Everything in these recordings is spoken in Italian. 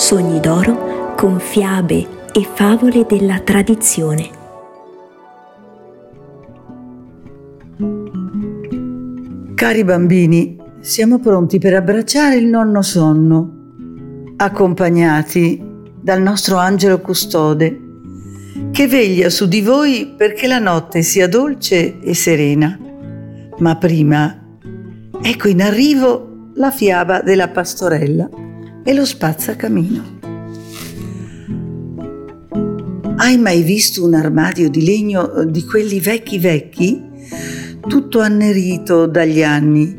Sogni d'oro con fiabe e favole della tradizione. Cari bambini, siamo pronti per abbracciare il nonno sonno, accompagnati dal nostro angelo custode, che veglia su di voi perché la notte sia dolce e serena. Ma prima, ecco in arrivo la fiaba della pastorella e lo spazzacamino. Hai mai visto un armadio di legno di quelli vecchi vecchi? Tutto annerito dagli anni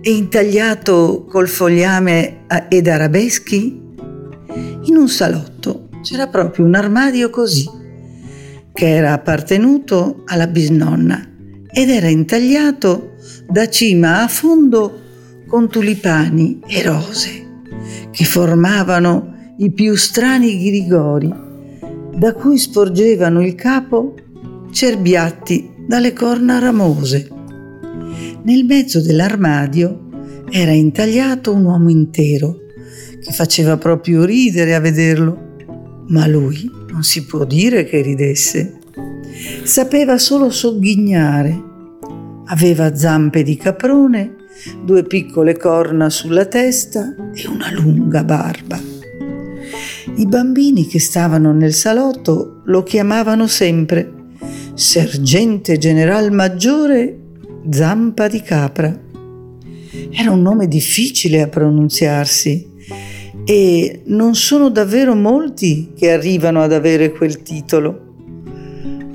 e intagliato col fogliame ed arabeschi? In un salotto c'era proprio un armadio così, che era appartenuto alla bisnonna ed era intagliato da cima a fondo con tulipani e rose che formavano i più strani ghirigori, da cui sporgevano il capo cerbiatti dalle corna ramose. Nel mezzo dell'armadio era intagliato un uomo intero, che faceva proprio ridere a vederlo, ma lui non si può dire che ridesse. Sapeva solo sogghignare. Aveva zampe di caprone due piccole corna sulla testa e una lunga barba. I bambini che stavano nel salotto lo chiamavano sempre Sergente General Maggiore Zampa di Capra. Era un nome difficile a pronunziarsi e non sono davvero molti che arrivano ad avere quel titolo.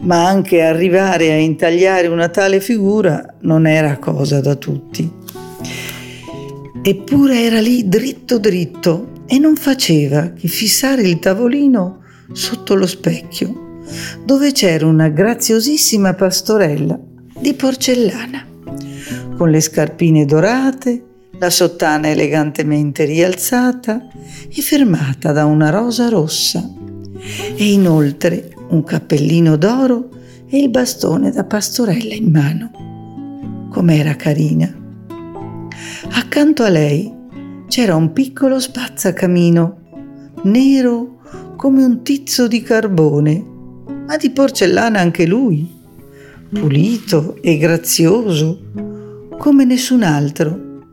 Ma anche arrivare a intagliare una tale figura non era cosa da tutti. Eppure era lì dritto dritto e non faceva che fissare il tavolino sotto lo specchio, dove c'era una graziosissima pastorella di porcellana, con le scarpine dorate, la sottana elegantemente rialzata e fermata da una rosa rossa, e inoltre un cappellino d'oro e il bastone da pastorella in mano. Com'era carina! Accanto a lei c'era un piccolo spazzacamino, nero come un tizzo di carbone, ma di porcellana anche lui, pulito e grazioso come nessun altro,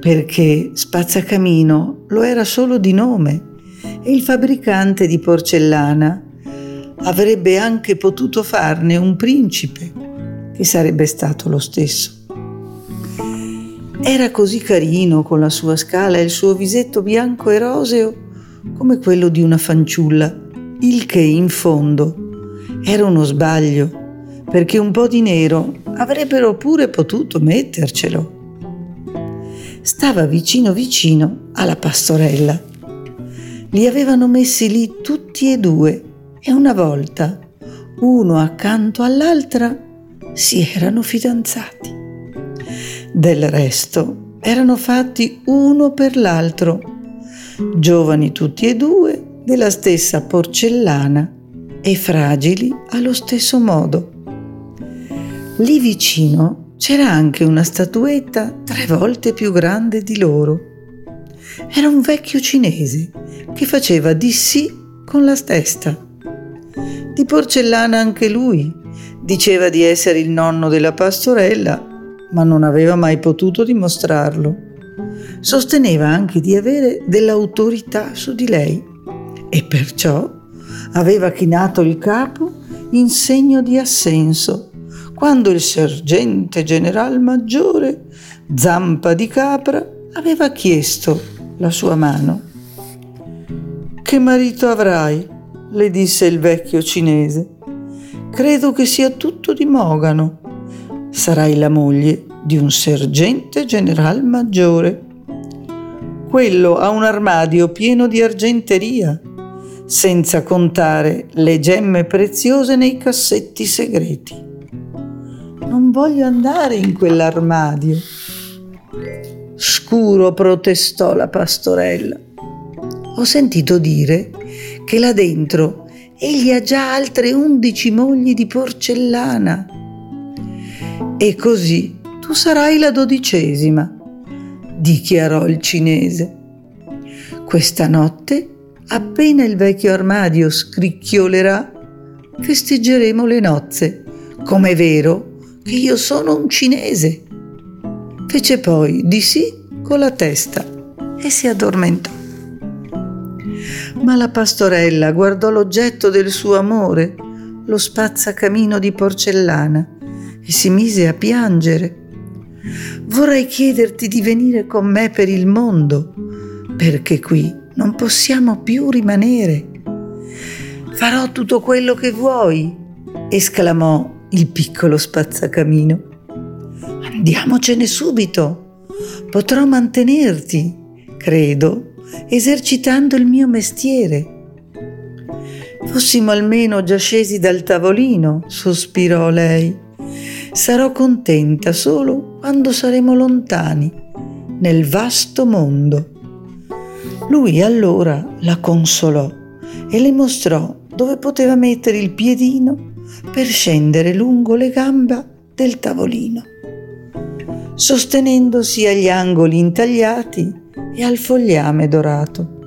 perché spazzacamino lo era solo di nome e il fabbricante di porcellana avrebbe anche potuto farne un principe, che sarebbe stato lo stesso. Era così carino con la sua scala e il suo visetto bianco e roseo come quello di una fanciulla, il che in fondo era uno sbaglio, perché un po' di nero avrebbero pure potuto mettercelo. Stava vicino vicino alla pastorella. Li avevano messi lì tutti e due e una volta, uno accanto all'altra, si erano fidanzati. Del resto erano fatti uno per l'altro, giovani tutti e due, della stessa porcellana e fragili allo stesso modo. Lì vicino c'era anche una statuetta tre volte più grande di loro. Era un vecchio cinese che faceva di sì con la testa. Di porcellana anche lui, diceva di essere il nonno della pastorella ma non aveva mai potuto dimostrarlo. Sosteneva anche di avere dell'autorità su di lei e perciò aveva chinato il capo in segno di assenso quando il sergente general maggiore Zampa di Capra aveva chiesto la sua mano. Che marito avrai? Le disse il vecchio cinese. Credo che sia tutto di Mogano sarai la moglie di un sergente general maggiore. Quello ha un armadio pieno di argenteria, senza contare le gemme preziose nei cassetti segreti. Non voglio andare in quell'armadio. Scuro protestò la pastorella. Ho sentito dire che là dentro egli ha già altre undici mogli di porcellana e così tu sarai la dodicesima, dichiarò il cinese. Questa notte appena il vecchio armadio scricchiolerà, festeggeremo le nozze, com'è vero che io sono un cinese. Fece poi di sì con la testa e si addormentò. Ma la pastorella guardò l'oggetto del suo amore, lo spazzacamino di porcellana, e si mise a piangere. Vorrei chiederti di venire con me per il mondo, perché qui non possiamo più rimanere. Farò tutto quello che vuoi, esclamò il piccolo spazzacamino. Andiamocene subito. Potrò mantenerti, credo, esercitando il mio mestiere. Fossimo almeno già scesi dal tavolino, sospirò lei. Sarò contenta solo quando saremo lontani, nel vasto mondo. Lui allora la consolò e le mostrò dove poteva mettere il piedino per scendere lungo le gambe del tavolino, sostenendosi agli angoli intagliati e al fogliame dorato.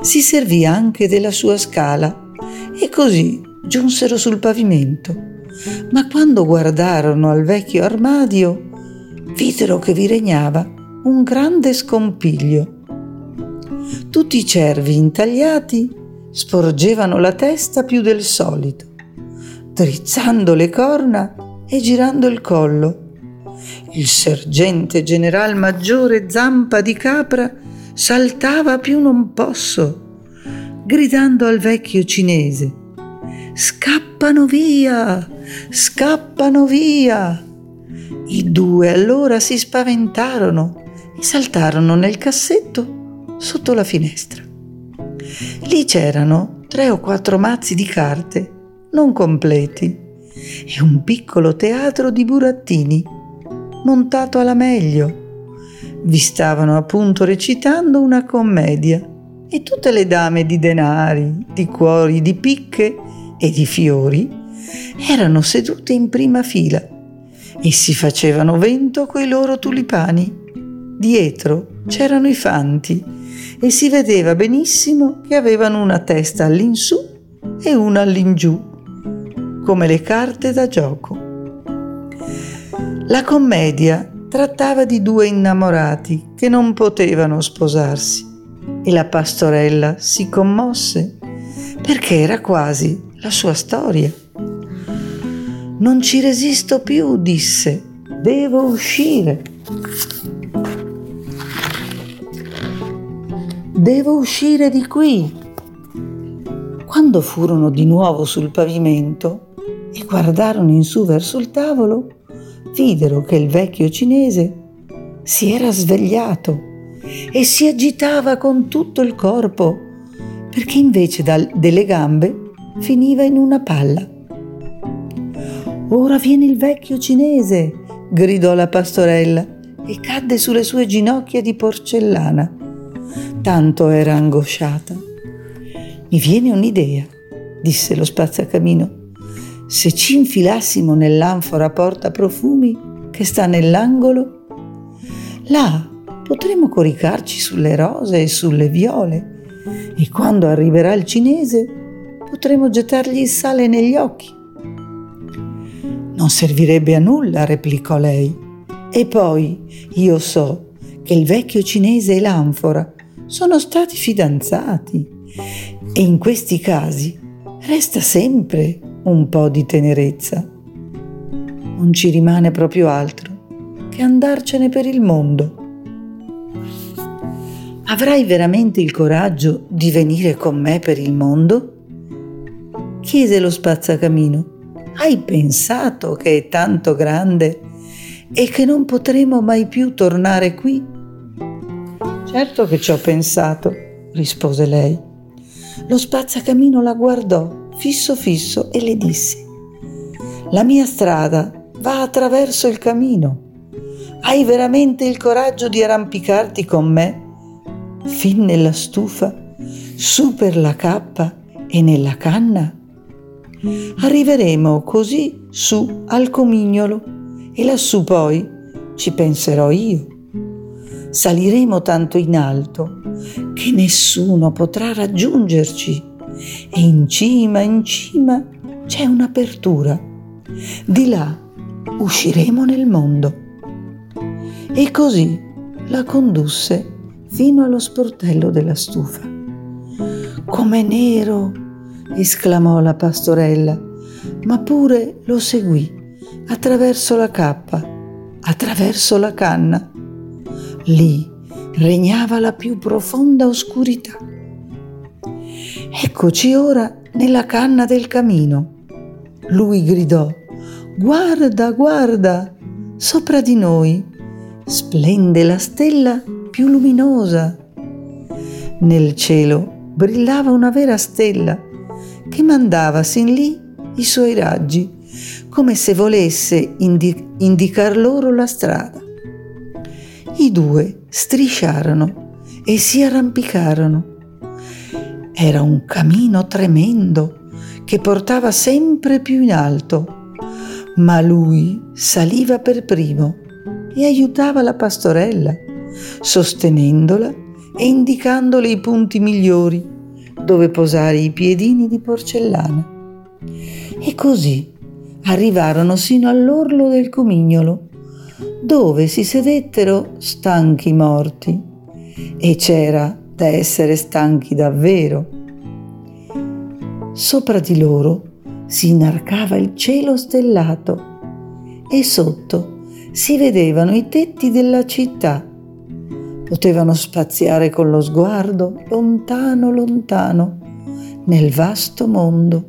Si servì anche della sua scala e così giunsero sul pavimento. Ma quando guardarono al vecchio armadio, videro che vi regnava un grande scompiglio. Tutti i cervi intagliati sporgevano la testa più del solito, drizzando le corna e girando il collo. Il sergente general maggiore Zampa di Capra saltava più non posso, gridando al vecchio cinese Scappano via! Scappano via! I due allora si spaventarono e saltarono nel cassetto sotto la finestra. Lì c'erano tre o quattro mazzi di carte non completi e un piccolo teatro di burattini montato alla meglio. Vi stavano appunto recitando una commedia e tutte le dame di denari, di cuori, di picche e di fiori erano sedute in prima fila e si facevano vento coi loro tulipani. Dietro c'erano i fanti e si vedeva benissimo che avevano una testa all'insù e una all'ingiù, come le carte da gioco. La commedia trattava di due innamorati che non potevano sposarsi e la pastorella si commosse perché era quasi la sua storia. Non ci resisto più, disse, devo uscire. Devo uscire di qui. Quando furono di nuovo sul pavimento e guardarono in su verso il tavolo, videro che il vecchio cinese si era svegliato e si agitava con tutto il corpo, perché invece delle gambe finiva in una palla. Ora viene il vecchio cinese, gridò la pastorella e cadde sulle sue ginocchia di porcellana. Tanto era angosciata. Mi viene un'idea, disse lo spazzacamino. Se ci infilassimo nell'anfora porta profumi che sta nell'angolo, là potremo coricarci sulle rose e sulle viole e quando arriverà il cinese potremo gettargli il sale negli occhi. Non servirebbe a nulla, replicò lei. E poi io so che il vecchio cinese e l'anfora sono stati fidanzati e in questi casi resta sempre un po' di tenerezza. Non ci rimane proprio altro che andarcene per il mondo. Avrai veramente il coraggio di venire con me per il mondo? chiese lo spazzacamino. Hai pensato che è tanto grande e che non potremo mai più tornare qui? Certo che ci ho pensato, rispose lei. Lo spazzacamino la guardò fisso fisso e le disse, la mia strada va attraverso il camino. Hai veramente il coraggio di arrampicarti con me? Fin nella stufa, su per la cappa e nella canna? Arriveremo così su al comignolo e lassù poi ci penserò io. Saliremo tanto in alto che nessuno potrà raggiungerci e in cima, in cima c'è un'apertura. Di là usciremo nel mondo. E così la condusse fino allo sportello della stufa. Com'è nero! esclamò la pastorella, ma pure lo seguì attraverso la cappa, attraverso la canna. Lì regnava la più profonda oscurità. Eccoci ora nella canna del camino. Lui gridò, guarda, guarda, sopra di noi splende la stella più luminosa. Nel cielo brillava una vera stella che mandava sin lì i suoi raggi, come se volesse indi- indicar loro la strada. I due strisciarono e si arrampicarono. Era un camino tremendo che portava sempre più in alto, ma lui saliva per primo e aiutava la pastorella sostenendola e indicandole i punti migliori dove posare i piedini di porcellana. E così arrivarono sino all'orlo del comignolo, dove si sedettero stanchi morti. E c'era da essere stanchi davvero. Sopra di loro si inarcava il cielo stellato e sotto si vedevano i tetti della città potevano spaziare con lo sguardo lontano, lontano, nel vasto mondo.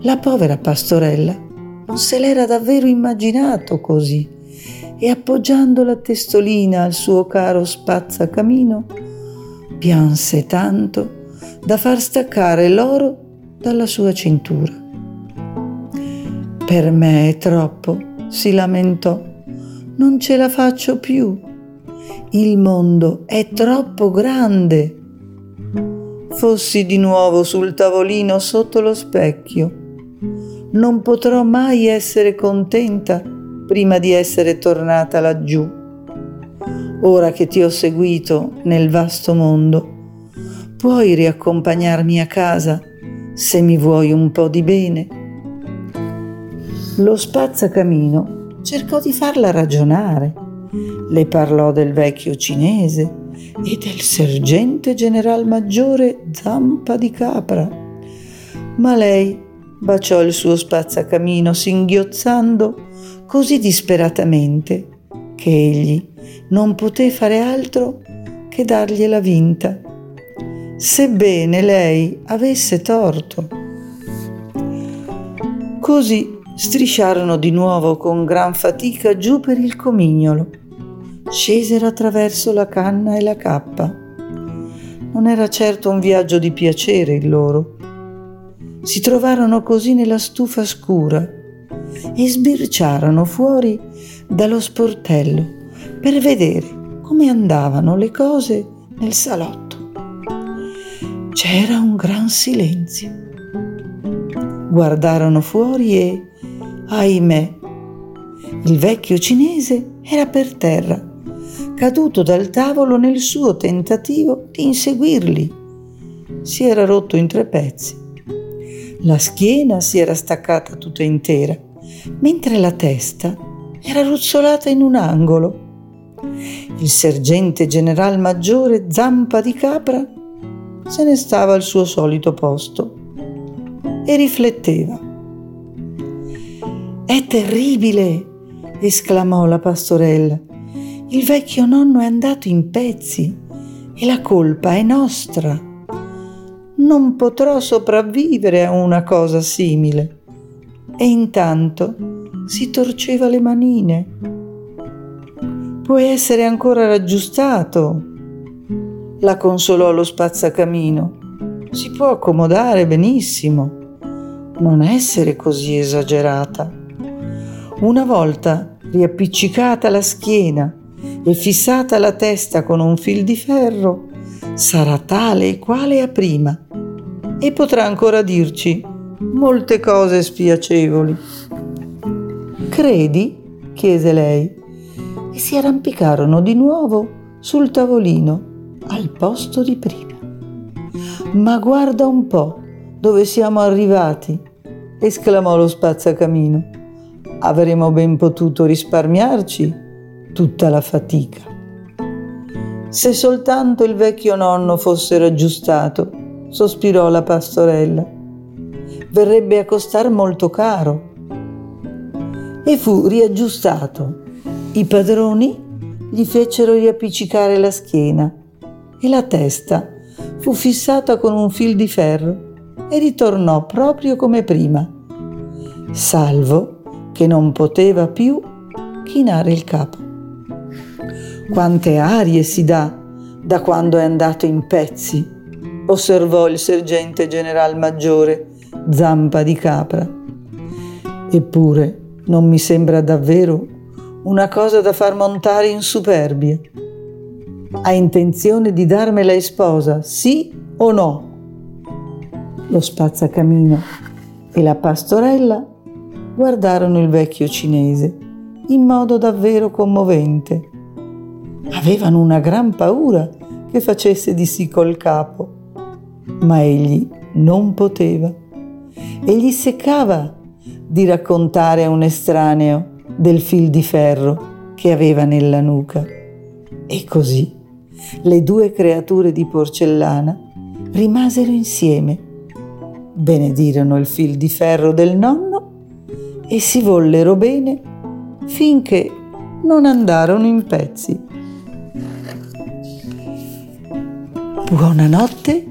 La povera pastorella non se l'era davvero immaginato così e appoggiando la testolina al suo caro spazzacamino, pianse tanto da far staccare l'oro dalla sua cintura. Per me è troppo, si lamentò, non ce la faccio più il mondo è troppo grande. Fossi di nuovo sul tavolino sotto lo specchio. Non potrò mai essere contenta prima di essere tornata laggiù. Ora che ti ho seguito nel vasto mondo, puoi riaccompagnarmi a casa se mi vuoi un po' di bene. Lo spazzacamino cercò di farla ragionare le parlò del vecchio cinese e del sergente general maggiore Zampa di Capra. Ma lei baciò il suo spazzacamino singhiozzando così disperatamente che egli non poté fare altro che dargliela vinta, sebbene lei avesse torto. Così strisciarono di nuovo con gran fatica giù per il comignolo scesero attraverso la canna e la cappa. Non era certo un viaggio di piacere il loro. Si trovarono così nella stufa scura e sbirciarono fuori dallo sportello per vedere come andavano le cose nel salotto. C'era un gran silenzio. Guardarono fuori e, ahimè, il vecchio cinese era per terra caduto dal tavolo nel suo tentativo di inseguirli. Si era rotto in tre pezzi. La schiena si era staccata tutta intera, mentre la testa era ruzzolata in un angolo. Il sergente general maggiore Zampa di Capra se ne stava al suo solito posto e rifletteva. È terribile! esclamò la pastorella. Il vecchio nonno è andato in pezzi e la colpa è nostra. Non potrò sopravvivere a una cosa simile. E intanto si torceva le manine. Puoi essere ancora raggiustato. La consolò lo spazzacamino. Si può accomodare benissimo. Non essere così esagerata. Una volta riappiccicata la schiena e fissata la testa con un fil di ferro, sarà tale e quale a prima e potrà ancora dirci molte cose spiacevoli. Credi? chiese lei e si arrampicarono di nuovo sul tavolino al posto di prima. Ma guarda un po' dove siamo arrivati, esclamò lo spazzacamino. Avremmo ben potuto risparmiarci tutta la fatica. Se soltanto il vecchio nonno fosse raggiustato, sospirò la pastorella, verrebbe a costar molto caro. E fu riaggiustato. I padroni gli fecero riappiccicare la schiena e la testa fu fissata con un fil di ferro e ritornò proprio come prima, salvo che non poteva più chinare il capo. Quante arie si dà da quando è andato in pezzi, osservò il sergente general maggiore Zampa di Capra. Eppure non mi sembra davvero una cosa da far montare in superbia. Ha intenzione di darmela in sposa, sì o no? Lo spazzacamino e la pastorella guardarono il vecchio cinese in modo davvero commovente. Avevano una gran paura che facesse di sì col capo, ma egli non poteva e gli seccava di raccontare a un estraneo del fil di ferro che aveva nella nuca. E così le due creature di porcellana rimasero insieme, benedirono il fil di ferro del nonno e si vollero bene finché non andarono in pezzi. Buonanotte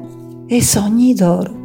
e sogni d'oro.